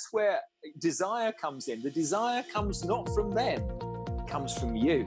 that's where desire comes in. The desire comes not from them, comes from you.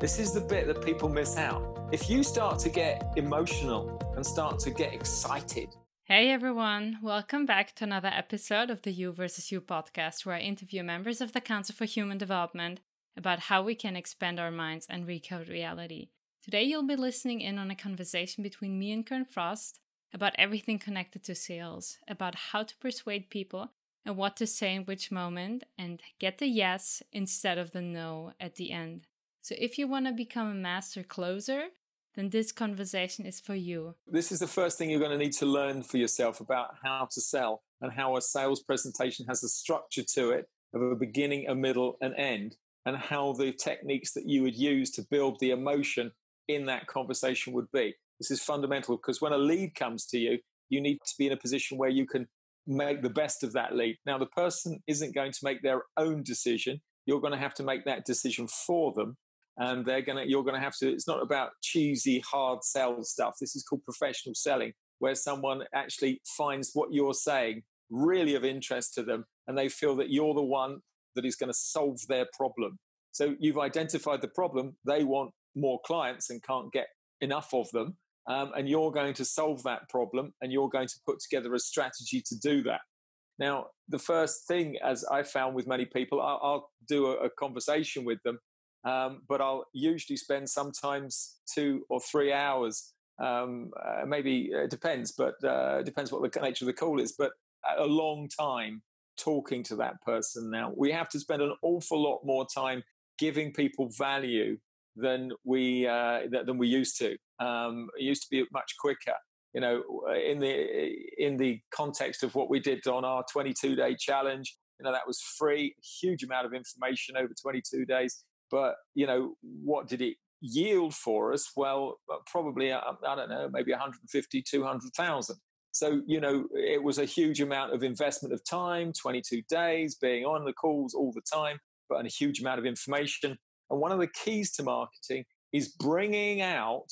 This is the bit that people miss out. If you start to get emotional and start to get excited. Hey everyone, welcome back to another episode of the You versus You podcast, where I interview members of the Council for Human Development about how we can expand our minds and recode reality. Today, you'll be listening in on a conversation between me and Kern Frost about everything connected to sales, about how to persuade people and what to say in which moment, and get the yes instead of the no at the end. So, if you want to become a master closer, then this conversation is for you. This is the first thing you're going to need to learn for yourself about how to sell and how a sales presentation has a structure to it of a beginning, a middle, and end, and how the techniques that you would use to build the emotion in that conversation would be. This is fundamental because when a lead comes to you, you need to be in a position where you can make the best of that lead. Now, the person isn't going to make their own decision. You're going to have to make that decision for them. And they're going to, you're going to have to, it's not about cheesy, hard sell stuff. This is called professional selling, where someone actually finds what you're saying really of interest to them and they feel that you're the one that is going to solve their problem. So you've identified the problem. They want more clients and can't get enough of them. Um, and you're going to solve that problem and you're going to put together a strategy to do that. Now, the first thing, as I found with many people, I'll, I'll do a, a, conversation with them, um, but I'll usually spend sometimes two or three hours. Um, uh, maybe it depends, but uh, depends what the nature of the call is, but a long time talking to that person. Now, we have to spend an awful lot more time giving people value than we uh, than we used to. Um, it used to be much quicker. You know, in the in the context of what we did on our 22 day challenge, you know that was free, huge amount of information over 22 days. But you know, what did it yield for us? Well, uh, probably uh, I don't know, maybe 150, 200,000. So, you know, it was a huge amount of investment of time, 22 days, being on the calls all the time, but a huge amount of information. And one of the keys to marketing is bringing out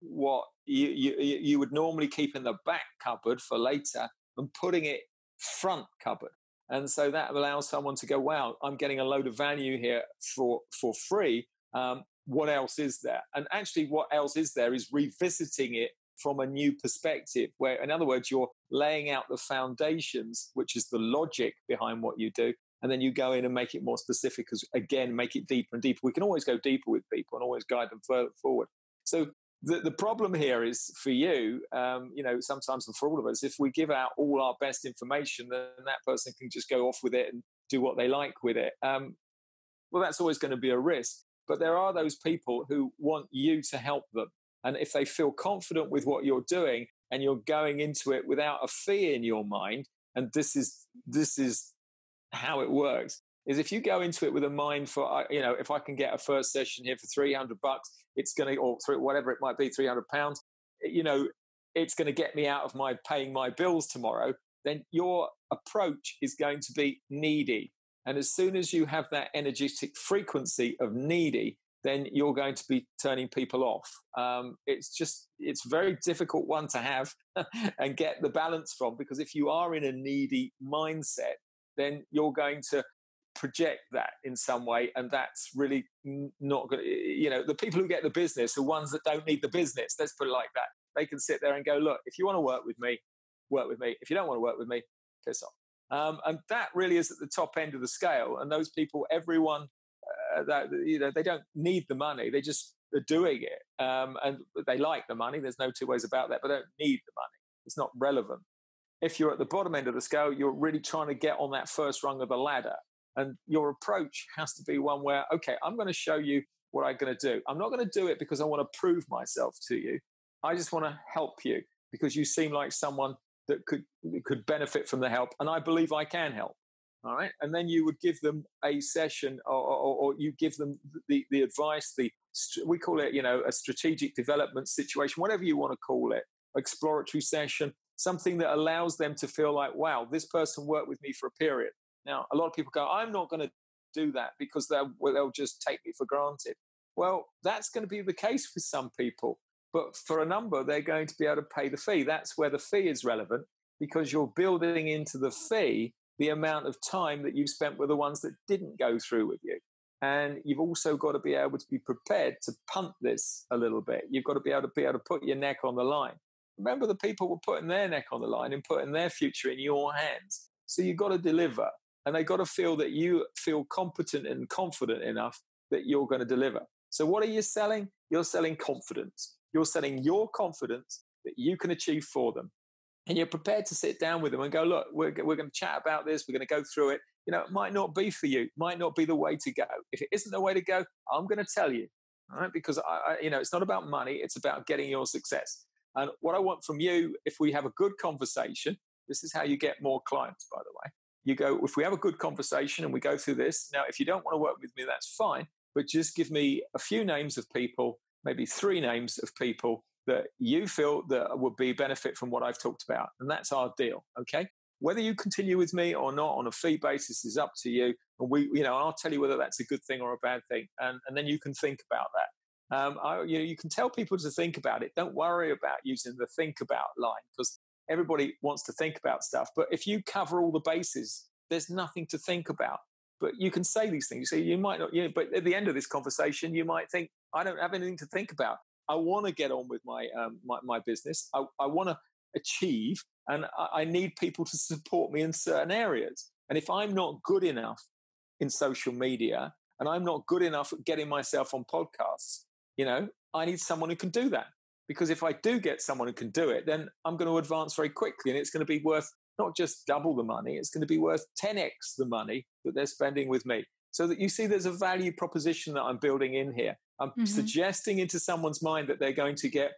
what you, you, you would normally keep in the back cupboard for later and putting it front cupboard. And so that allows someone to go, wow, I'm getting a load of value here for, for free. Um, what else is there? And actually, what else is there is revisiting it from a new perspective, where, in other words, you're laying out the foundations, which is the logic behind what you do, and then you go in and make it more specific because again make it deeper and deeper. We can always go deeper with people and always guide them further forward. So the, the problem here is for you um, you know sometimes and for all of us if we give out all our best information then that person can just go off with it and do what they like with it. Um, well that's always going to be a risk but there are those people who want you to help them and if they feel confident with what you're doing and you're going into it without a fear in your mind and this is this is how it works is if you go into it with a mind for you know if i can get a first session here for 300 bucks it's going to or whatever it might be 300 pounds you know it's going to get me out of my paying my bills tomorrow then your approach is going to be needy. And as soon as you have that energetic frequency of needy then you're going to be turning people off. Um, it's just it's very difficult one to have and get the balance from because if you are in a needy mindset then you're going to project that in some way and that's really not good you know the people who get the business are ones that don't need the business let's put it like that. They can sit there and go look if you want to work with me work with me. If you don't want to work with me piss off. Um, and that really is at the top end of the scale and those people everyone uh, that you know they don't need the money they just are doing it um, and they like the money there's no two ways about that but don't need the money. It's not relevant if you're at the bottom end of the scale, you're really trying to get on that first rung of the ladder. And your approach has to be one where, okay, I'm going to show you what I'm going to do. I'm not going to do it because I want to prove myself to you. I just want to help you because you seem like someone that could could benefit from the help, and I believe I can help. All right, and then you would give them a session, or, or, or you give them the the advice. The we call it, you know, a strategic development situation, whatever you want to call it, exploratory session, something that allows them to feel like, wow, this person worked with me for a period. Now, a lot of people go, I'm not going to do that because they'll, they'll just take me for granted. Well, that's going to be the case with some people. But for a number, they're going to be able to pay the fee. That's where the fee is relevant because you're building into the fee the amount of time that you've spent with the ones that didn't go through with you. And you've also got to be able to be prepared to punt this a little bit. You've got to be able to be able to put your neck on the line. Remember, the people were putting their neck on the line and putting their future in your hands. So you've got to deliver. And they've got to feel that you feel competent and confident enough that you're going to deliver. So, what are you selling? You're selling confidence. You're selling your confidence that you can achieve for them. And you're prepared to sit down with them and go, look, we're, we're going to chat about this. We're going to go through it. You know, it might not be for you, might not be the way to go. If it isn't the way to go, I'm going to tell you, right? Because, I, I, you know, it's not about money, it's about getting your success. And what I want from you, if we have a good conversation, this is how you get more clients, by the way. You go, if we have a good conversation and we go through this, now, if you don't want to work with me, that's fine, but just give me a few names of people, maybe three names of people that you feel that would be benefit from what I've talked about. And that's our deal. Okay. Whether you continue with me or not on a fee basis is up to you. And we, you know, I'll tell you whether that's a good thing or a bad thing. And, and then you can think about that. Um, I, you know, you can tell people to think about it. Don't worry about using the think about line because everybody wants to think about stuff. But if you cover all the bases, there's nothing to think about. But you can say these things. So you might not, you know, but at the end of this conversation, you might think, I don't have anything to think about. I want to get on with my, um, my, my business. I, I want to achieve and I, I need people to support me in certain areas. And if I'm not good enough in social media and I'm not good enough at getting myself on podcasts, you know, I need someone who can do that. Because if I do get someone who can do it, then I'm going to advance very quickly and it's going to be worth not just double the money, it's going to be worth 10x the money that they're spending with me. So that you see there's a value proposition that I'm building in here. I'm mm-hmm. suggesting into someone's mind that they're going to get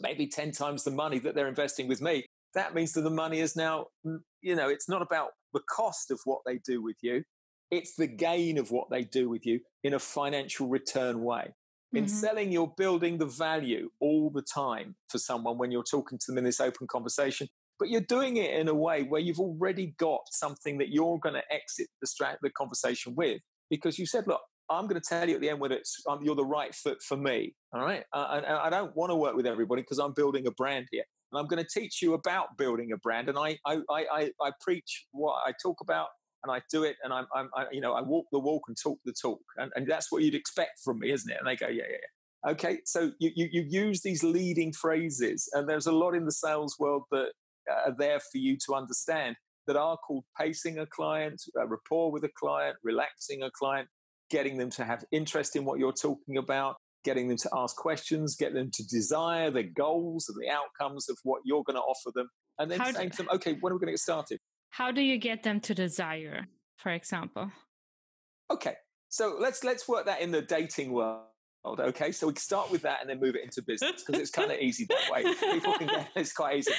maybe 10 times the money that they're investing with me. That means that the money is now, mm, you know, it's not about the cost of what they do with you. It's the gain of what they do with you in a financial return way. In mm-hmm. selling, you're building the value all the time for someone when you're talking to them in this open conversation. But you're doing it in a way where you've already got something that you're going to exit the, the conversation with because you said, look, I'm going to tell you at the end whether it's um, you're the right fit for me. All right, uh, and, and I don't want to work with everybody because I'm building a brand here, and I'm going to teach you about building a brand. And I I I, I preach what I talk about, and I do it, and I'm, I'm I, you know I walk the walk and talk the talk, and, and that's what you'd expect from me, isn't it? And they go, yeah, yeah, yeah. Okay, so you, you, you use these leading phrases, and there's a lot in the sales world that uh, are there for you to understand that are called pacing a client, a rapport with a client, relaxing a client, getting them to have interest in what you're talking about, getting them to ask questions, get them to desire the goals and the outcomes of what you're going to offer them, and then How saying to them, okay, when are we going to get started? How do you get them to desire, for example? Okay, so let's let's work that in the dating world. Okay, so we can start with that and then move it into business because it's kind of easy that way. People can get it's quite easy.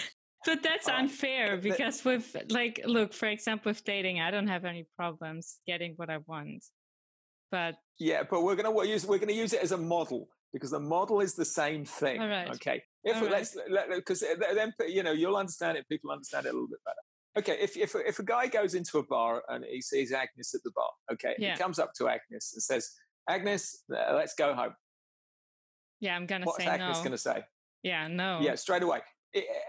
But that's unfair because with like look, for example, with dating, I don't have any problems getting what I want. But yeah, but we're gonna use we're gonna use it as a model because the model is the same thing. All right. Okay. If All let's because let, eh, then you know you'll understand it. People understand it a little bit better. Okay, if if if a guy goes into a bar and he sees Agnes at the bar, okay, yeah. he comes up to Agnes and says, "Agnes, let's go home." Yeah, I'm gonna What's say Agnes no. gonna say? Yeah, no. Yeah, straight away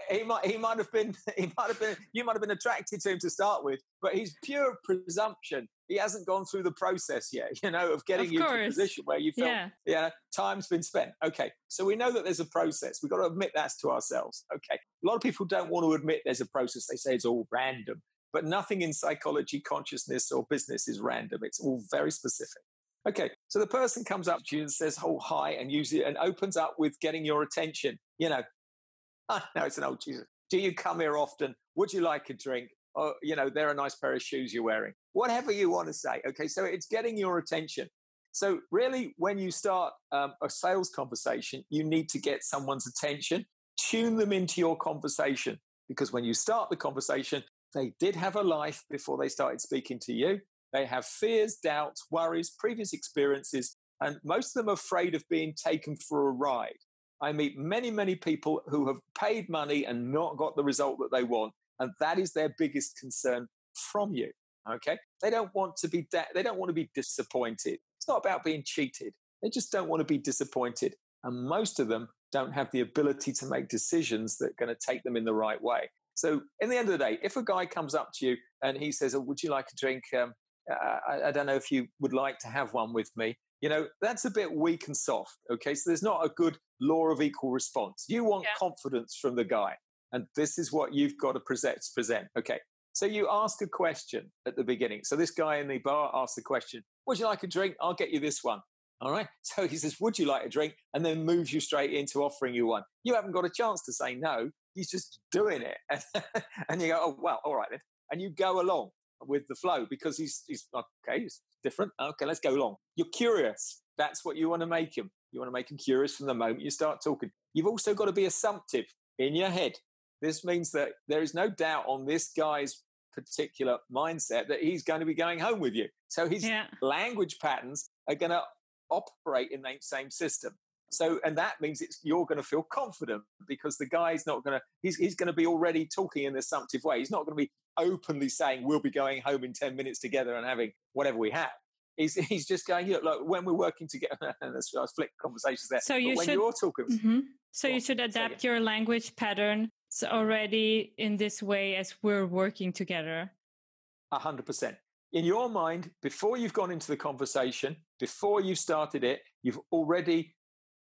he might he might have been he might have been you might have been attracted to him to start with, but he's pure presumption. He hasn't gone through the process yet, you know, of getting of you to a position where you feel yeah. yeah, time's been spent. Okay, so we know that there's a process. We've got to admit that to ourselves. Okay, a lot of people don't want to admit there's a process. They say it's all random, but nothing in psychology, consciousness, or business is random. It's all very specific. Okay, so the person comes up to you and says, "Oh, hi," and uses it and opens up with getting your attention. You know, ah, no, it's an old Jesus. Do you come here often? Would you like a drink? Oh, you know, they're a nice pair of shoes you're wearing. Whatever you want to say. Okay, so it's getting your attention. So, really, when you start um, a sales conversation, you need to get someone's attention, tune them into your conversation. Because when you start the conversation, they did have a life before they started speaking to you. They have fears, doubts, worries, previous experiences, and most of them are afraid of being taken for a ride. I meet many, many people who have paid money and not got the result that they want. And that is their biggest concern from you. Okay. They don't want to be, they don't want to be disappointed. It's not about being cheated. They just don't want to be disappointed. And most of them don't have the ability to make decisions that are going to take them in the right way. So, in the end of the day, if a guy comes up to you and he says, oh, "Would you like a drink?" Um, I, I, don't know if you would like to have one with me. You know, that's a bit weak and soft. Okay, so there's not a good law of equal response. You want yeah. confidence from the guy, and this is what you've got to present. Present. Okay, so you ask a question at the beginning. So this guy in the bar asks the question, Would you like a drink? I'll get you this one. All right. So he says, Would you like a drink? And then moves you straight into offering you one. You haven't got a chance to say no. He's just doing it. and you go, Oh, well, all right then. And you go along with the flow because he's, he's okay, he's different. Okay, let's go along. You're curious. That's what you want to make him. You want to make him curious from the moment you start talking. You've also got to be assumptive in your head. This means that there is no doubt on this guy's particular mindset that he's going to be going home with you. So his yeah. language patterns are going to operate in the same system. So, and that means it's, you're going to feel confident because the guy's not going to, he's, he's going to be already talking in an assumptive way. He's not going to be openly saying, we'll be going home in 10 minutes together and having whatever we have. He's, he's just going, look, like when we're working together, and that's, I flick conversations there. So you when should, you're talking. Mm-hmm. So you should adapt your language pattern already in this way as we're working together. A hundred percent. In your mind, before you've gone into the conversation, before you've started it, you've already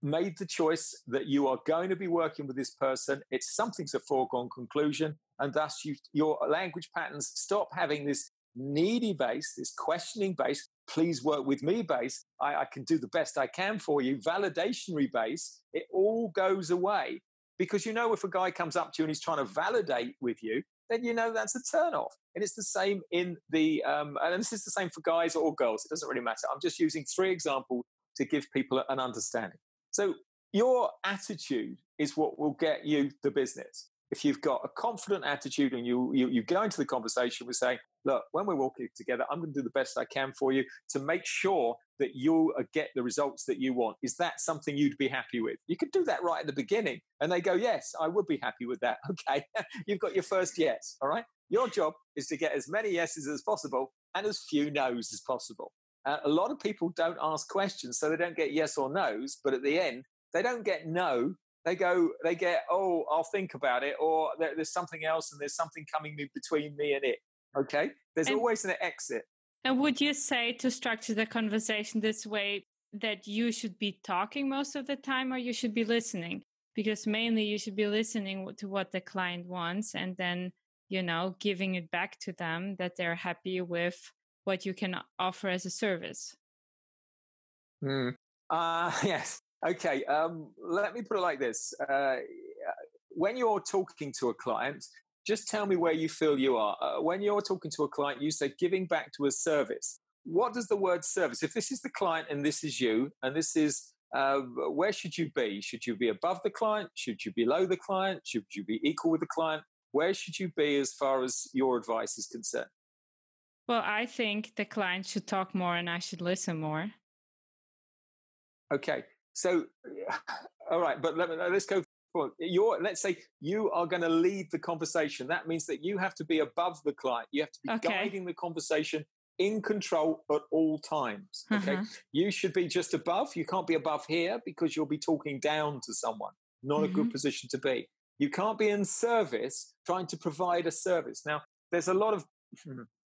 made the choice that you are going to be working with this person. It's something's a foregone conclusion, and thus you, your language patterns stop having this needy base, this questioning base. Please work with me base. I, I can do the best I can for you. Validationary base. It all goes away because you know if a guy comes up to you and he's trying to validate with you, then you know that's a turn off. And it's the same in the, um, and this is the same for guys or girls. It doesn't really matter. I'm just using three examples to give people an understanding. So your attitude is what will get you the business. If you've got a confident attitude and you, you, you go into the conversation with saying, look, when we're walking together, I'm going to do the best I can for you to make sure that you uh, get the results that you want. Is that something you'd be happy with? You could do that right at the beginning. And they go, yes, I would be happy with that. Okay. You've got your first yes. All right. Your job is to get as many yeses as possible and as few no's as possible. Uh, a lot of people don't ask questions, so they don't get yes or no's. But at the end, they don't get no. They go, they get, oh, I'll think about it, or there's something else, and there's something coming between me and it. Okay. There's and, always an exit. And would you say to structure the conversation this way that you should be talking most of the time or you should be listening? Because mainly you should be listening to what the client wants and then, you know, giving it back to them that they're happy with what you can offer as a service. Mm. Uh, yes. Okay. Um, let me put it like this. Uh, when you're talking to a client, just tell me where you feel you are. Uh, when you're talking to a client, you say giving back to a service. What does the word service? If this is the client and this is you, and this is uh, where should you be? Should you be above the client? Should you be below the client? Should you be equal with the client? Where should you be as far as your advice is concerned? Well, I think the client should talk more and I should listen more. Okay. So, all right, but let me, let's go well, you're let's say you are going to lead the conversation. That means that you have to be above the client. You have to be okay. guiding the conversation in control at all times. Okay. Uh-huh. You should be just above. You can't be above here because you'll be talking down to someone. Not mm-hmm. a good mm-hmm. position to be. You can't be in service trying to provide a service. Now, there's a lot of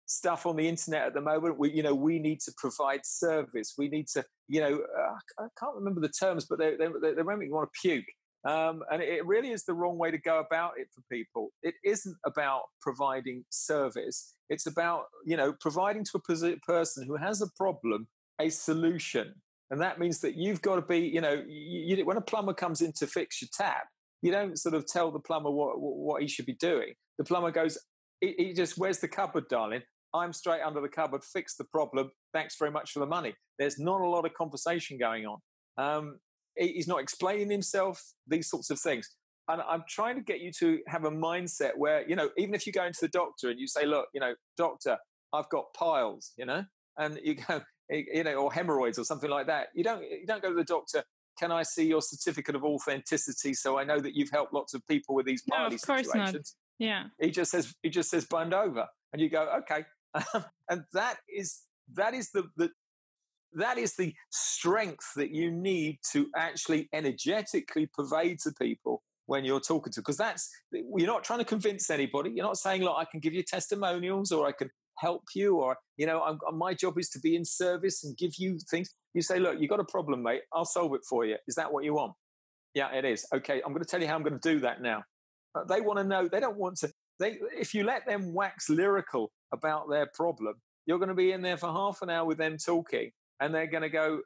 stuff on the internet at the moment. We, you know, we need to provide service. We need to, you know, uh, I can't remember the terms, but they, they, they, they make me want to puke. Um, and it really is the wrong way to go about it for people. It isn't about providing service. It's about, you know, providing to a person who has a problem a solution. And that means that you've got to be, you know, you, you, when a plumber comes in to fix your tap, you don't sort of tell the plumber what, what he should be doing. The plumber goes, he, he just, where's the cupboard, darling? I'm straight under the cupboard, fix the problem. Thanks very much for the money. There's not a lot of conversation going on. Um, he's not explaining himself, these sorts of things. And I'm trying to get you to have a mindset where, you know, even if you go into the doctor and you say, look, you know, doctor, I've got piles, you know, and you go, you know, or hemorrhoids or something like that. You don't, you don't go to the doctor. Can I see your certificate of authenticity so I know that you've helped lots of people with these no, of course situations? Not. Yeah. He just says, he just says, bend over, and you go, okay. and that is that is the, the that is the strength that you need to actually energetically pervade to people when you're talking to because that's you're not trying to convince anybody. You're not saying look i can give you testimonials or i can help you or you know I'm, my job is to be in service and give you things. You say look you got a problem mate. I'll solve it for you. Is that what you want? Yeah it is. Okay i'm going to tell you how i'm going to do that now. But they want to know. They don't want to they if you let them wax lyrical about their problem you're going to be in there for half an hour with them talking and they're going to go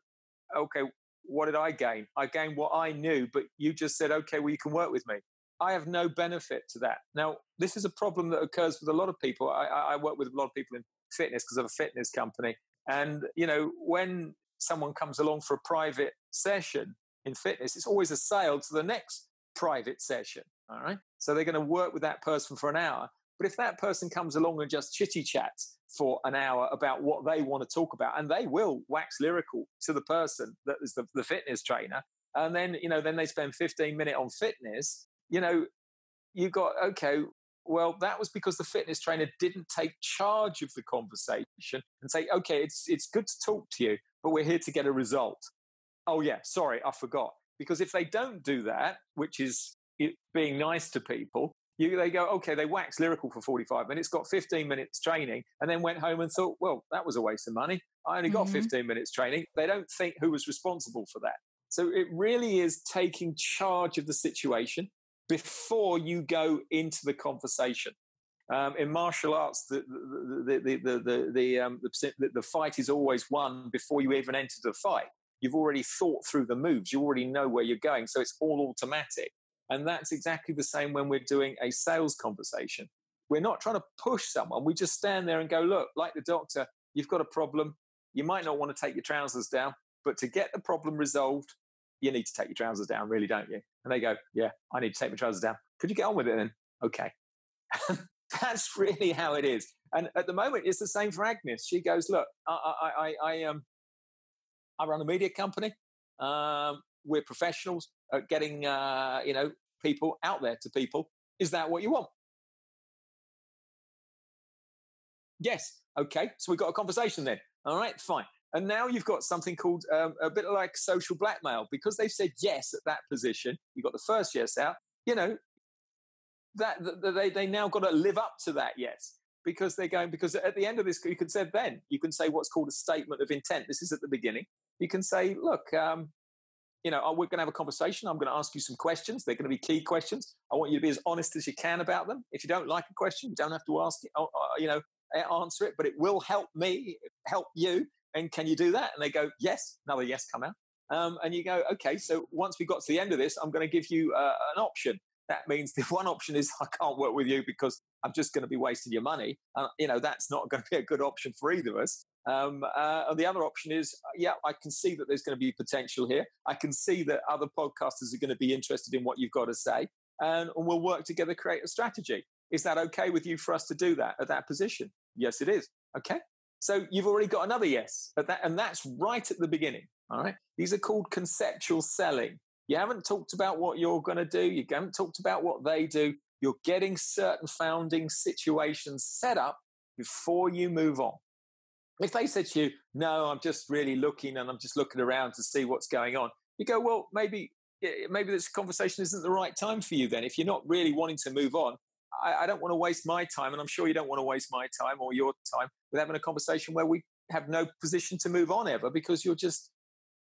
okay what did I gain? I gained what I knew, but you just said, okay, well, you can work with me. I have no benefit to that. Now, this is a problem that occurs with a lot of people. I, I work with a lot of people in fitness because of a fitness company. And, you know, when someone comes along for a private session in fitness, it's always a sale to the next private session. All right. So they're going to work with that person for an hour. But if that person comes along and just chitty chats for an hour about what they want to talk about, and they will wax lyrical to the person that is the, the fitness trainer, and then you know then they spend 15 minutes on fitness, you know, you got okay. Well, that was because the fitness trainer didn't take charge of the conversation and say, okay, it's it's good to talk to you, but we're here to get a result. Oh yeah, sorry, I forgot. Because if they don't do that, which is being nice to people, you, they go, okay, they wax lyrical for 45 minutes, got 15 minutes training, and then went home and thought, well, that was a waste of money. I only got mm-hmm. 15 minutes training. They don't think who was responsible for that. So it really is taking charge of the situation before you go into the conversation. Um, in martial arts, the the the the the, the, um, the, the fight is always won before you even enter the fight. You've already thought through the moves. You already know where you're going, so it's all automatic. And that's exactly the same when we're doing a sales conversation. We're not trying to push someone. We just stand there and go, look, like the doctor, you've got a problem. You might not want to take your trousers down, but to get the problem resolved, you need to take your trousers down, really, don't you? And they go, yeah, I need to take my trousers down. Could you get on with it then? Okay. that's really how it is. And at the moment, it's the same for Agnes. She goes, look, I, I, I, I um, I run a media company. Um, we're professionals at getting uh, you know people out there to people. Is that what you want? Yes. Okay. So we've got a conversation then. All right. Fine. And now you've got something called um, a bit like social blackmail because they've said yes at that position. You got the first yes out. You know that, that they they now got to live up to that yes because they're going because at the end of this you can say then you can say what's called a statement of intent. This is at the beginning. You can say, look, um, you know, we're going to have a conversation. I'm going to ask you some questions. They're going to be key questions. I want you to be as honest as you can about them. If you don't like a question, you don't have to ask it, uh, uh, you know, answer it, but it will help me, help you. And can you do that? And they go, yes. Another yes come out. Um, and you go, okay, so once we got to the end of this, I'm going to give you uh, an option. That means the one option is I can't work with you because I'm just going to be wasting your money. Uh, you know, that's not going to be a good option for either of us. Um, uh, and the other option is, uh, yeah, I can see that there's going to be potential here. I can see that other podcasters are going to be interested in what you've got to say, and, and we'll work together, create a strategy. Is that okay with you for us to do that at that position? Yes, it is. Okay. So you've already got another yes at that, and that's right at the beginning. All right. These are called conceptual selling. You haven't talked about what you're going to do. You haven't talked about what they do. You're getting certain founding situations set up before you move on. If they said to you, no, I'm just really looking and I'm just looking around to see what's going on, you go, well, maybe maybe this conversation isn't the right time for you then. If you're not really wanting to move on, I, I don't want to waste my time, and I'm sure you don't want to waste my time or your time with having a conversation where we have no position to move on ever because you're just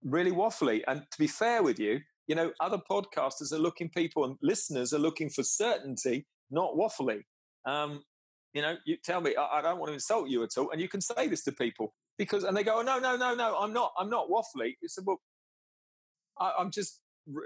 really waffly. And to be fair with you, you know, other podcasters are looking people and listeners are looking for certainty, not waffly. Um, you know, you tell me, I, I, don't want to insult you at all. And you can say this to people because, and they go, oh, no, no, no, no, I'm not, I'm not waffly. You said, well, I, I'm just,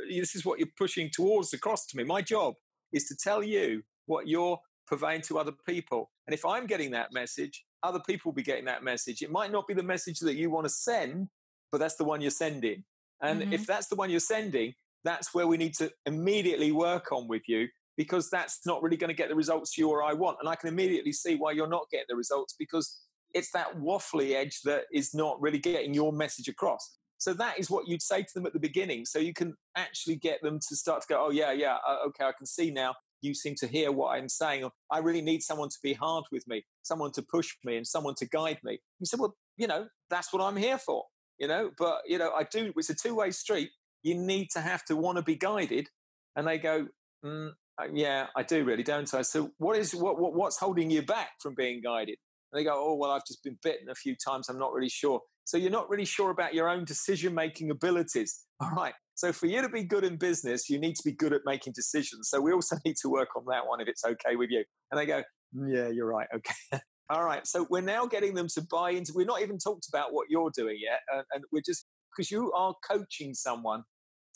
this is what you're pushing towards across to me. My job is to tell you what you're purveying to other people. And if I'm getting that message, other people will be getting that message. It might not be the message that you want to send, but that's the one you're sending. And mm-hmm. if that's the one you're sending, that's where we need to immediately work on with you because that's not really going to get the results you or I want. And I can immediately see why you're not getting the results because it's that waffly edge that is not really getting your message across. So that is what you'd say to them at the beginning. So you can actually get them to start to go, oh, yeah, yeah, uh, okay, I can see now. You seem to hear what I'm saying. I really need someone to be hard with me, someone to push me, and someone to guide me. You said, well, you know, that's what I'm here for, you know, but, you know, I do, it's a two way street. You need to have to want to be guided. And they go, mm, yeah, I do really, don't I? So what is what, what what's holding you back from being guided? And they go, oh well, I've just been bitten a few times. I'm not really sure. So you're not really sure about your own decision making abilities. All right. So for you to be good in business, you need to be good at making decisions. So we also need to work on that one if it's okay with you. And they go, mm, yeah, you're right. Okay. All right. So we're now getting them to buy into. We're not even talked about what you're doing yet, and, and we're just because you are coaching someone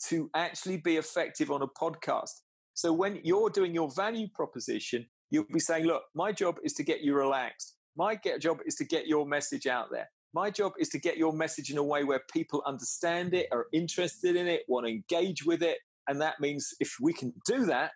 to actually be effective on a podcast. So when you're doing your value proposition, you'll be saying, look, my job is to get you relaxed. My get, job is to get your message out there. My job is to get your message in a way where people understand it, are interested in it, want to engage with it. And that means if we can do that,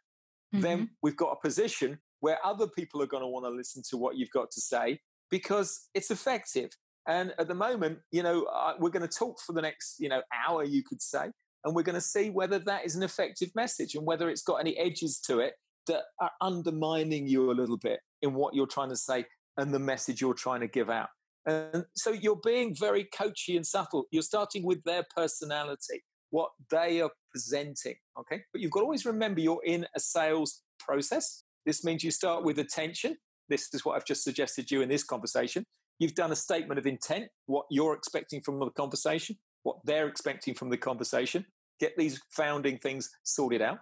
mm-hmm. then we've got a position where other people are going to want to listen to what you've got to say because it's effective. And at the moment, you know, uh, we're going to talk for the next, you know, hour, you could say, and we're going to see whether that is an effective message and whether it's got any edges to it that are undermining you a little bit in what you're trying to say and the message you're trying to give out. And so you're being very coachy and subtle. You're starting with their personality, what they are presenting. Okay. But you've got to always remember you're in a sales process. This means you start with attention. This is what I've just suggested you in this conversation. You've done a statement of intent, what you're expecting from the conversation, what they're expecting from the conversation. Get these founding things sorted out.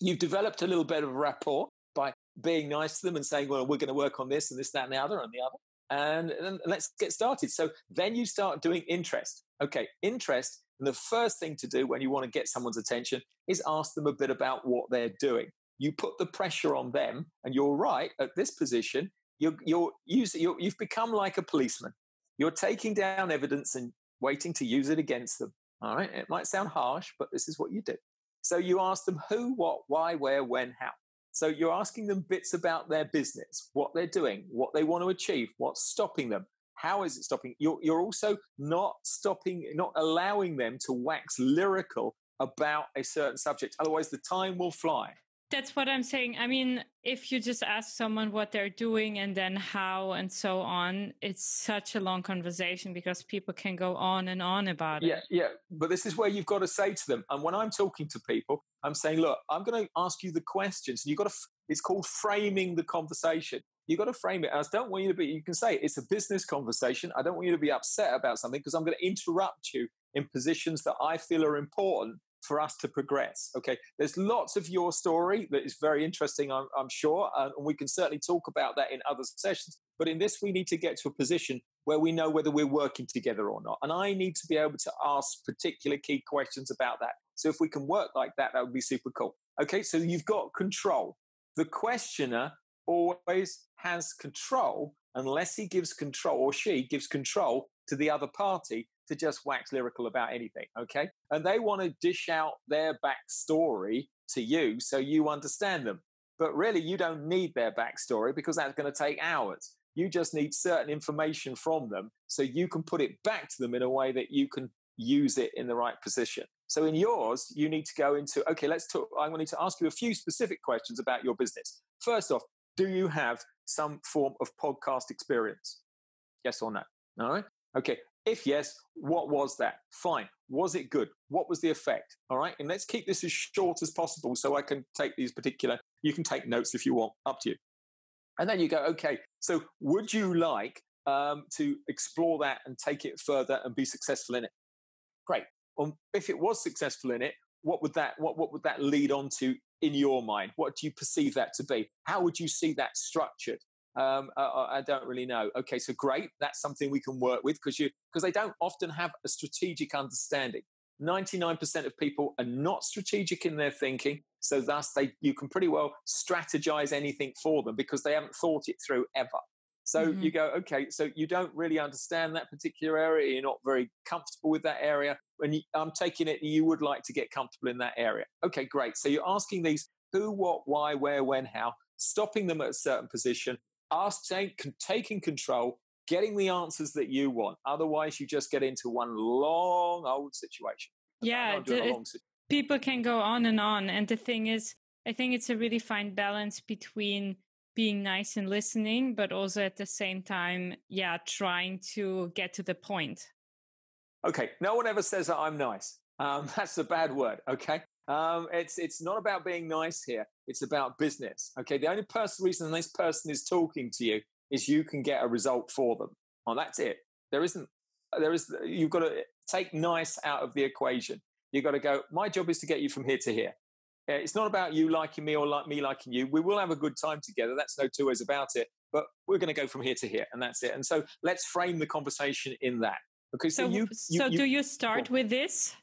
You've developed a little bit of rapport by being nice to them and saying, well, we're going to work on this and this, that, and the other, and the other. And, let's get started. So then you start doing interest. Okay, interest. And the first thing to do when you want to get someone's attention is ask them a bit about what they're doing. You put the pressure on them, and you're right at this position. You're, you're, using, you're, you've become like a policeman. You're taking down evidence and waiting to use it against them. All right. It might sound harsh, but this is what you do. So you ask them who, what, why, where, when, how. So you're asking them bits about their business, what they're doing, what they want to achieve, what's stopping them, how is it stopping? You're, you're also not stopping, not allowing them to wax lyrical about a certain subject. Otherwise, the time will fly. That's what I'm saying. I mean, if you just ask someone what they're doing and then how and so on, it's such a long conversation because people can go on and on about yeah, it. Yeah, yeah. But this is where you've got to say to them. And when I'm talking to people, I'm saying, look, I'm going to ask you the questions. And you've got to, it's called framing the conversation. You've got to frame it. I don't want you to be, you can say it's a business conversation. I don't want you to be upset about something because I'm going to interrupt you in positions that I feel are important for us to progress. Okay, there's lots of your story that is very interesting, I'm, I'm sure, uh, and we can certainly talk about that in other sessions. But in this, we need to get to a position where we know whether we're working together or not. And I need to be able to ask particular key questions about that. So if we can work like that, that would be super cool. Okay, so you've got control. The questioner always has control unless he gives control or she gives control to the other party to just wax lyrical about anything, okay? And they want to dish out their backstory to you so you understand them. But really, you don't need their backstory because that's going to take hours. You just need certain information from them so you can put it back to them in a way that you can use it in the right position. So in yours, you need to go into, okay, let's talk. I'm going to ask you a few specific questions about your business. First off, do you have some form of podcast experience? Yes or no? All right. Okay. If yes, what was that? Fine. Was it good? What was the effect? All right. And let's keep this as short as possible so I can take these particular, you can take notes if you want, up to you. And then you go, okay, so would you like um, to explore that and take it further and be successful in it? Great. Um, if it was successful in it, what would that what, what would that lead on to in your mind? What do you perceive that to be? How would you see that structured? Um, I, I, don't really know. Okay, so great. That's something we can work with because you because they don't often have a strategic understanding. Ninety nine percent of people are not strategic in their thinking, so thus they you can pretty well strategize anything for them because they haven't thought it through ever. So mm-hmm. you go, okay, so you don't really understand that particular area. You're not very comfortable with that area. And you, I'm taking it you would like to get comfortable in that area. Okay, great. So you're asking these who, what, why, where, when, how, stopping them at a certain position, ask, take, taking control, getting the answers that you want. Otherwise, you just get into one long old situation. Yeah, the, people can go on and on. And the thing is, I think it's a really fine balance between being nice and listening, but also at the same time, yeah, trying to get to the point. Okay, no one ever says that I'm nice. Um, that's a bad word. Okay, um, it's it's not about being nice here. It's about business. Okay. The only person reason this person is talking to you is you can get a result for them. And that's it. There isn't, there is, you've got to take nice out of the equation. You've got to go, my job is to get you from here to here. Eh, it's not about you liking me or like me liking you. We will have a good time together. That's no two ways about it. But we're going to go from here to here, and that's it. And so let's frame the conversation in that. Okay, so, so you, you, so you, do you start with this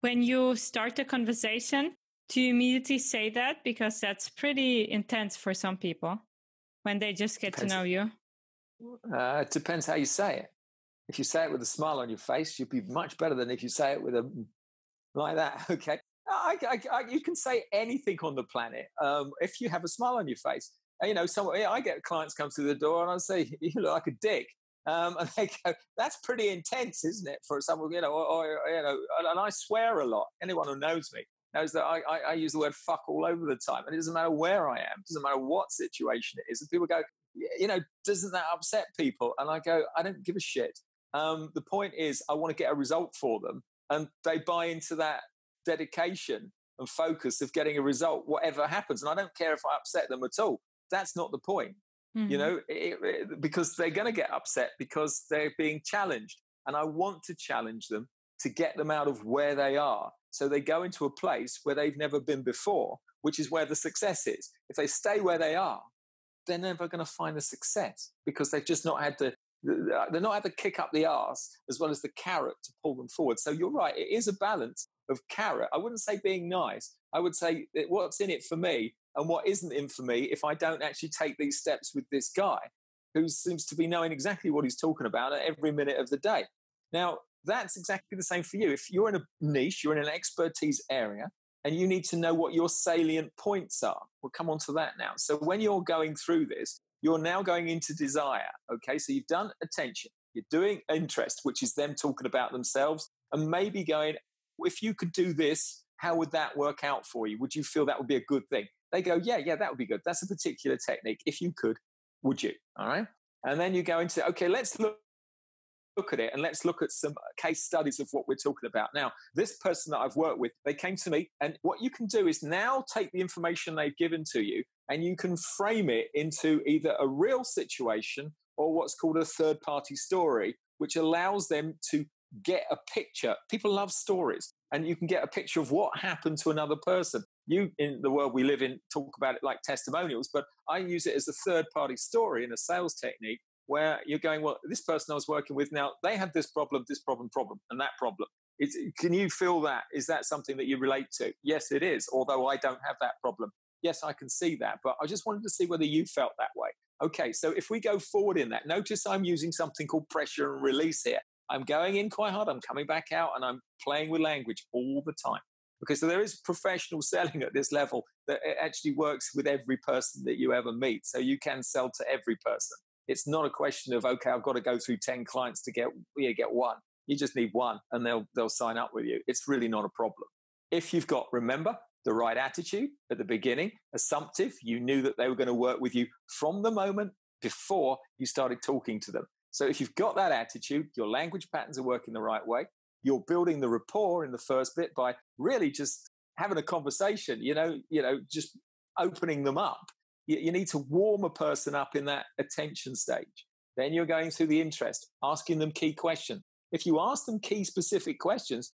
when you start a conversation? Do you immediately say that because that's pretty intense for some people when they just get depends. to know you? Uh, it depends how you say it. If you say it with a smile on your face, you'd be much better than if you say it with a like that. Okay, I, I, I, you can say anything on the planet um, if you have a smile on your face. You know, some, I get clients come through the door and I say, "You look like a dick," um, and they go, "That's pretty intense, isn't it?" For someone, you know, or, or, you know, and I swear a lot. Anyone who knows me knows that I, I, I, use the word "fuck" all over the time, and it doesn't matter where I am, it doesn't matter what situation it is. And people go, "You know, doesn't that upset people?" And I go, "I don't give a shit." Um, the point is, I want to get a result for them, and they buy into that dedication and focus of getting a result, whatever happens. And I don't care if I upset them at all. That's not the point, mm-hmm. you know, it, it, because they're going to get upset because they're being challenged. And I want to challenge them to get them out of where they are. So they go into a place where they've never been before, which is where the success is. If they stay where they are, they're never going to find the success because they've just not had the they're not had to kick up the arse as well as the carrot to pull them forward. So you're right, it is a balance of carrot. I wouldn't say being nice. I would say what's in it for me and what isn't in for me if I don't actually take these steps with this guy who seems to be knowing exactly what he's talking about at every minute of the day. Now, that's exactly the same for you. If you're in a niche, you're in an expertise area, and you need to know what your salient points are. We'll come on to that now. So when you're going through this, you're now going into desire. Okay, so you've done attention, you're doing interest, which is them talking about themselves, and maybe going, if you could do this, how would that work out for you? Would you feel that would be a good thing? They go, yeah, yeah, that would be good. That's a particular technique. If you could, would you? All right. And then you go into, okay, let's look look at it and let's look at some case studies of what we're talking about. Now, this person that I've worked with, they came to me, and what you can do is now take the information they've given to you and you can frame it into either a real situation or what's called a third party story, which allows them to get a picture. People love stories, and you can get a picture of what happened to another person. You, in the world we live in, talk about it like testimonials, but I use it as a third party story in a sales technique where you're going, well, this person I was working with now, they had this problem, this problem, problem, and that problem. It's, can you feel that? Is that something that you relate to? Yes, it is. Although I don't have that problem. Yes, I can see that. But I just wanted to see whether you felt that way. Okay, so if we go forward in that, notice I'm using something called pressure and release here. I'm going in quite hard, I'm coming back out, and I'm playing with language all the time. Because so there is professional selling at this level that eh, actually works with every person that you ever meet. So you can sell to every person. It's not a question of okay, I've got to go through ten clients to get yeah, get one. You just need one, and they'll they'll sign up with you. It's really not a problem if you've got remember the right attitude at the beginning, assumptive. You knew that they were going to work with you from the moment before you started talking to them. So if you've got that attitude, your language patterns are working the right way. You're building the rapport in the first bit by really just having a conversation. You know, you know, just opening them up you, you need to warm a person up in that attention stage. Then you're going through the interest, asking them key questions. If you ask them key specific questions,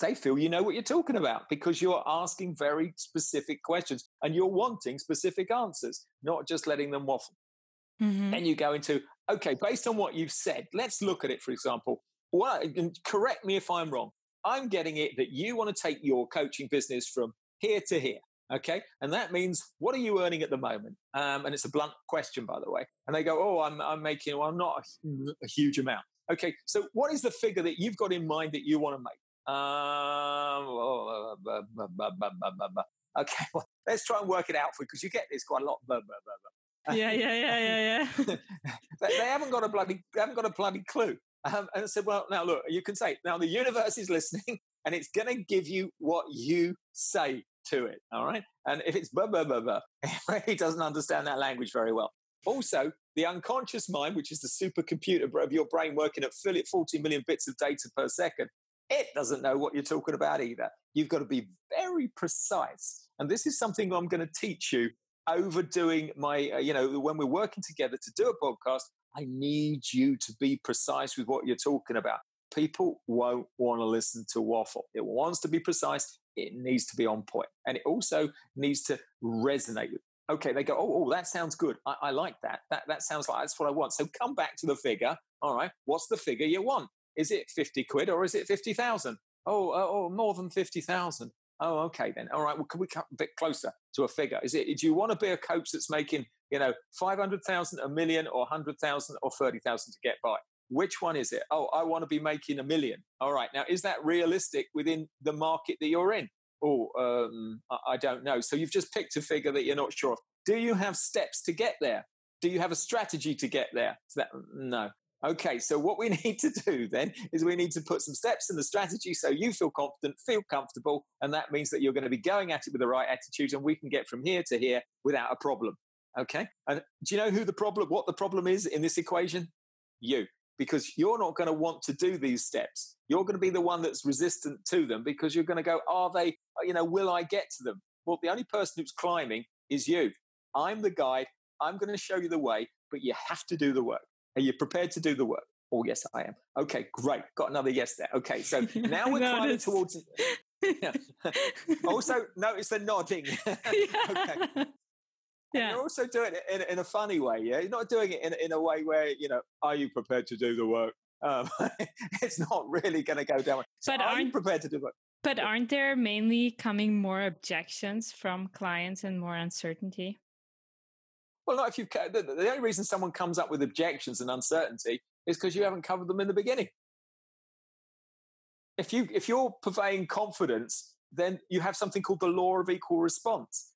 they feel you know what you're talking about because you're asking very specific questions and you're wanting specific answers, not just letting them waffle. Mm-hmm. Then you go into, okay, based on what you've said, let's look at it, for example. Well, correct me if I'm wrong. I'm getting it that you want to take your coaching business from here to here. Okay. And that means, what are you earning at the moment? Um, and it's a blunt question, by the way. And they go, oh, I'm, I'm making, well, I'm not a, a, huge amount. Okay. So what is the figure that you've got in mind that you want to make? Um, okay. Well, let's try and work it out for you because you get this quite a lot. yeah, yeah, yeah, yeah, yeah. they, they haven't got a bloody, they haven't got a bloody clue. Um, and I said, well, now look, you can say, now the universe is listening and it's going to give you what you say to it. All right. And if it's blah, blah, blah, blah, he doesn't understand that language very well. Also, the unconscious mind, which is the supercomputer of your brain working at 40 million bits of data per second, it doesn't know what you're talking about either. You've got to be very precise. And this is something I'm going to teach you overdoing my, uh, you know, when we're working together to do a podcast, I need you to be precise with what you're talking about. People won't want to listen to waffle. It wants to be precise. It needs to be on point, and it also needs to resonate. Okay, they go, oh, oh, that sounds good. I, I like that. That that sounds like that's what I want. So come back to the figure. All right, what's the figure you want? Is it fifty quid or is it fifty thousand? Oh, uh, oh, more than fifty thousand. Oh, okay then. All right. Well, can we come a bit closer to a figure? Is it? Do you want to be a coach that's making you know five hundred thousand, a million, or hundred thousand, or thirty thousand to get by? Which one is it? Oh, I want to be making a million. All right. Now, is that realistic within the market that you're in? Oh, um, I, don't know. So you've just picked a figure that you're not sure of. Do you have steps to get there? Do you have a strategy to get there? That, no. Okay, so what we need to do then is we need to put some steps in the strategy so you feel confident, feel comfortable, and that means that you're going to be going at it with the right attitude, and we can get from here to here without a problem. Okay, and do you know who the problem, what the problem is in this equation? You, because you're not going to want to do these steps. You're going to be the one that's resistant to them because you're going to go, are they, you know, will I get to them? Well, the only person who's climbing is you. I'm the guide. I'm going to show you the way, but you have to do the work. Are you prepared to do the work? Oh, yes, I am. Okay, great. Got another yes there. Okay, so now we're climbing towards. Also, notice the nodding. okay. Yeah. you're also doing it in, in, a funny way, yeah? You're not doing it in, in a way where, you know, are you prepared to do the work? Um, it's not really going to go down. So but are you prepared to do it? But aren't there mainly coming more objections from clients and more uncertainty? Well, not if you've the, the only reason someone comes up with objections and uncertainty is because you haven't covered them in the beginning. If you if you're purveying confidence, then you have something called the law of equal response.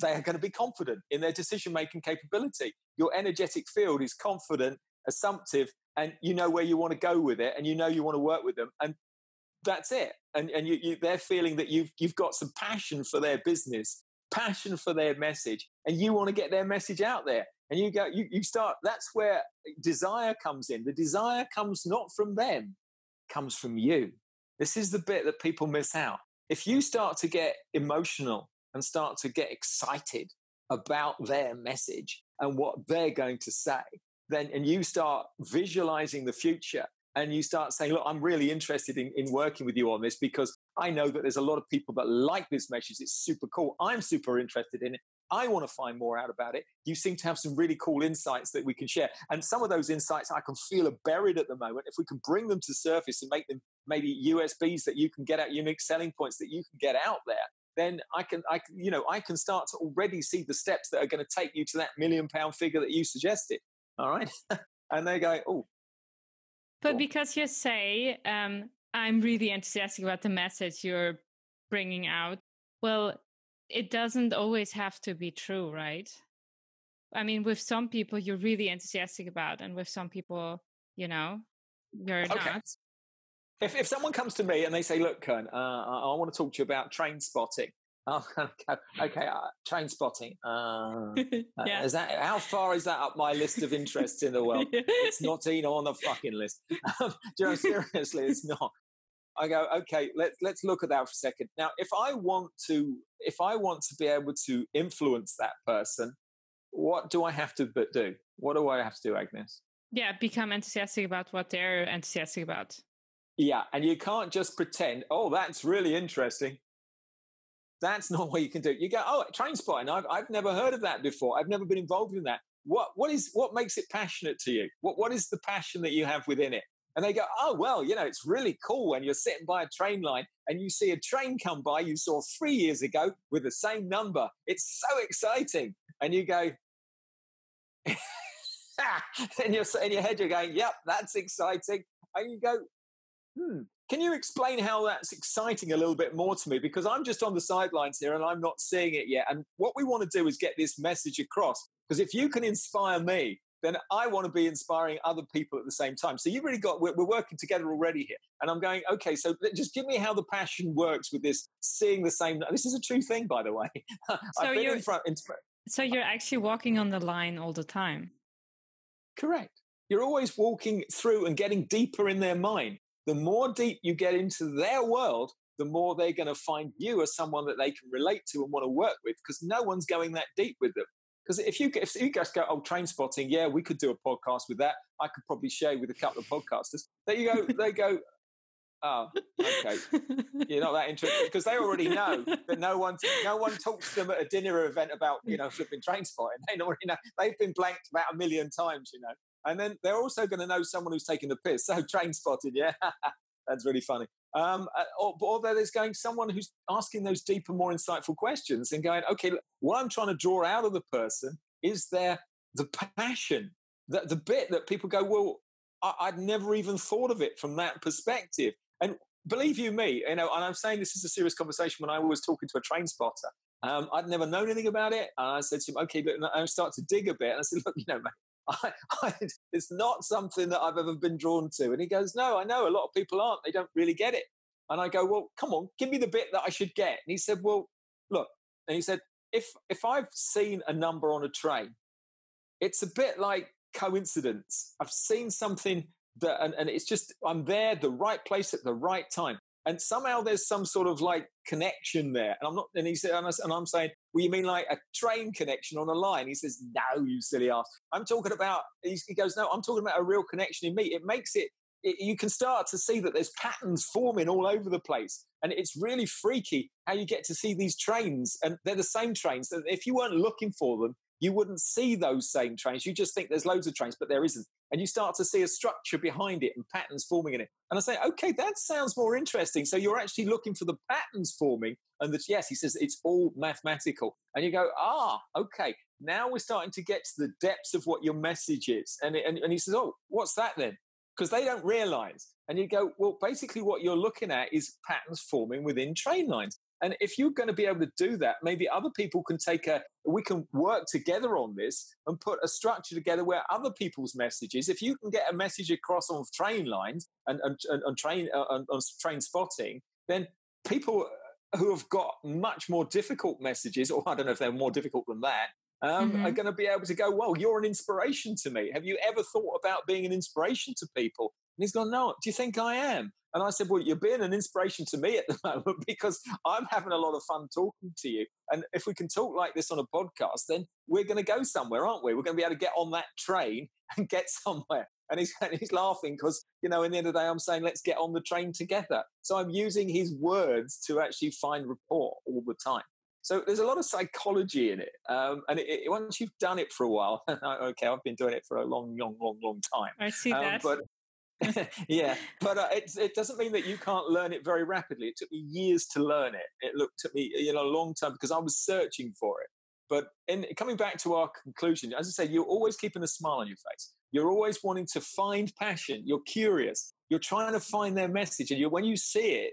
They are going to be confident in their decision making capability. Your energetic field is confident, assumptive, and you know where you want to go with it, and you know you want to work with them, and that's it. And and you, you, they're feeling that you've you've got some passion for their business, passion for their message and you want to get their message out there and you go you, you start that's where desire comes in the desire comes not from them comes from you this is the bit that people miss out if you start to get emotional and start to get excited about their message and what they're going to say then and you start visualizing the future and you start saying, look, I'm really interested in, in working with you on this because I know that there's a lot of people that like this message. It's super cool. I'm super interested in it. I want to find more out about it. You seem to have some really cool insights that we can share. And some of those insights I can feel are buried at the moment. If we can bring them to surface and make them maybe USPs that you can get out, unique selling points that you can get out there, then I can, I you know, I can start to already see the steps that are going to take you to that million pound figure that you suggested. All right. and they go, oh, but cool. because you say, um, I'm really enthusiastic about the message you're bringing out, well, it doesn't always have to be true, right? I mean, with some people you're really enthusiastic about, and with some people, you know, you're okay. not. If, if someone comes to me and they say, "Look, Kern, uh, I, I want to talk to you about train spotting," Oh, okay. Uh, train spotting. Uh, uh, yeah. Is that how far is that up my list of interests in the world? it's not even on the fucking list. Um, you know, seriously, it's not. I go, okay, let's let's look at that for a second. Now, if I want to, if I want to be able to influence that person, what do I have to do? What do I have to do, Agnes? Yeah, become enthusiastic about what they're enthusiastic about. Yeah, and you can't just pretend. Oh, that's really interesting. That's not what you can do. You go, oh, train spotting. I've, I've never heard of that before. I've never been involved in that. What, what is, what makes it passionate to you? What, what is the passion that you have within it? And they go, oh, well, you know, it's really cool when you're sitting by a train line and you see a train come by you saw three years ago with the same number. It's so exciting. And you go, in your, in your head, you're going, yep, that's exciting. And you go, hmm, can you explain how that's exciting a little bit more to me? Because I'm just on the sidelines here and I'm not seeing it yet. And what we want to do is get this message across. Because if you can inspire me, then I want to be inspiring other people at the same time. So you've really got, we're, we're working together already here. And I'm going, okay, so just give me how the passion works with this, seeing the same. This is a true thing, by the way. So you're, in front, in, so you're actually walking on the line all the time. Correct. You're always walking through and getting deeper in their mind the more deep you get into their world, the more they're going to find you as someone that they can relate to and want to work with because no one's going that deep with them. Because if you if you guys go, oh, train spotting, yeah, we could do a podcast with that. I could probably share with a couple of podcasters. There you go, they go, oh, okay, you're not that interested because they already know that no one no one talks to them at a dinner event about you know flipping train spotting. They already know they've been blanked about a million times, you know. And then they're also going to know someone who's taking the piss. So train spotted, yeah, that's really funny. Um, uh, or, or there's going someone who's asking those deeper, more insightful questions and going, okay, what I'm trying to draw out of the person is there the passion, the, the bit that people go, well, I, would never even thought of it from that perspective. And believe you me, you know, and I'm saying this is a serious conversation when I was talking to a train spotter. Um, I'd never known anything about it. And I said to him, okay, but I start to dig a bit. And I said, look, you know, mate, I, I, it's not something that I've ever been drawn to. And he goes, No, I know a lot of people aren't. They don't really get it. And I go, Well, come on, give me the bit that I should get. And he said, Well, look. And he said, if if I've seen a number on a train, it's a bit like coincidence. I've seen something that and, and it's just I'm there, the right place at the right time and somehow there's some sort of like connection there. And I'm not, and he said, and I'm saying, well, you mean like a train connection on a line? He says, no, you silly ass. I'm talking about, he goes, no, I'm talking about a real connection in me. It makes it, it, you can start to see that there's patterns forming all over the place. And it's really freaky how you get to see these trains, and they're the same trains. That if you weren't looking for them, you wouldn't see those same trains. You just think there's loads of trains, but there isn't. And you start to see a structure behind it and patterns forming in it. And I say, okay, that sounds more interesting. So you're actually looking for the patterns forming. And that, yes, he says it's all mathematical. And you go, ah, okay, now we're starting to get to the depths of what your message is. And, and, and he says, oh, what's that then? Because they don't realize. And you go, well, basically, what you're looking at is patterns forming within train lines. And if you're going to be able to do that, maybe other people can take a, we can work together on this and put a structure together where other people's messages, if you can get a message across on train lines and, and, and, and train, uh, on, on train spotting, then people who have got much more difficult messages, or I don't know if they're more difficult than that, um, mm-hmm. are going to be able to go, well, you're an inspiration to me. Have you ever thought about being an inspiration to people? And he's gone, no, do you think I am? And I said, well, you're being an inspiration to me at the moment because I'm having a lot of fun talking to you. And if we can talk like this on a podcast, then we're going to go somewhere, aren't we? We're going to be able to get on that train and get somewhere. And he's, and he's laughing because, you know, in the end of the day, I'm saying, let's get on the train together. So I'm using his words to actually find rapport all the time. So there's a lot of psychology in it. Um, and it, it, once you've done it for a while, okay, I've been doing it for a long, long, long, long time. I see um, that. But yeah, but uh, it, it doesn't mean that you can't learn it very rapidly. It took me years to learn it. It looked at me, you know, a long time because I was searching for it. But in coming back to our conclusion, as I say, you're always keeping a smile on your face. You're always wanting to find passion. You're curious. You're trying to find their message, and you when you see it,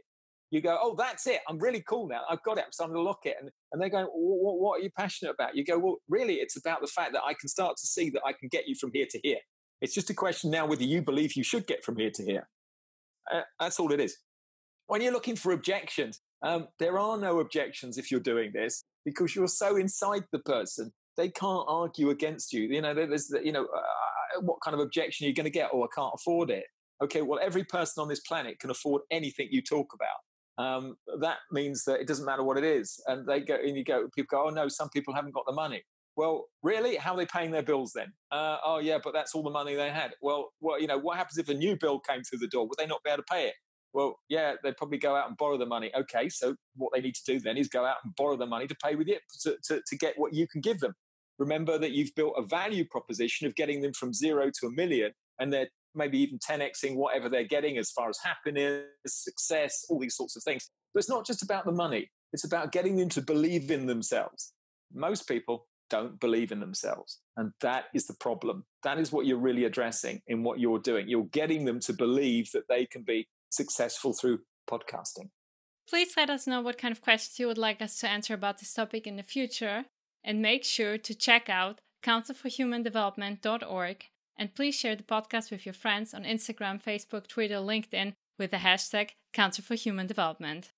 you go, "Oh, that's it. I'm really cool now. I've got it. So I'm going to lock it." And and they go, what, "What are you passionate about?" You go, "Well, really, it's about the fact that I can start to see that I can get you from here to here." It's just a question now whether you believe you should get from here to here. Uh, that's all it is. When you're looking for objections, um, there are no objections if you're doing this because you're so inside the person. They can't argue against you. You know, there's, you know, uh, what kind of objection are you going to get? Oh, I can't afford it. Okay, well, every person on this planet can afford anything you talk about. Um, that means that it doesn't matter what it is. And they go, and you go, people go, oh no, some people haven't got the money. Well, really? How are they paying their bills then? Uh, oh, yeah, but that's all the money they had. Well, well, you know, what happens if a new bill came through the door? Would they not be able to pay it? Well, yeah, they'd probably go out and borrow the money. Okay, so what they need to do then is go out and borrow the money to pay with it to, to, to get what you can give them. Remember that you've built a value proposition of getting them from zero to a million, and they're maybe even 10xing whatever they're getting as far as happiness, success, all these sorts of things. But it's not just about the money, it's about getting them to believe in themselves. Most people don't believe in themselves. And that is the problem. That is what you're really addressing in what you're doing. You're getting them to believe that they can be successful through podcasting. Please let us know what kind of questions you would like us to answer about this topic in the future. And make sure to check out councilforhumandevelopment.org. And please share the podcast with your friends on Instagram, Facebook, Twitter, LinkedIn with the hashtag Council for Human Development.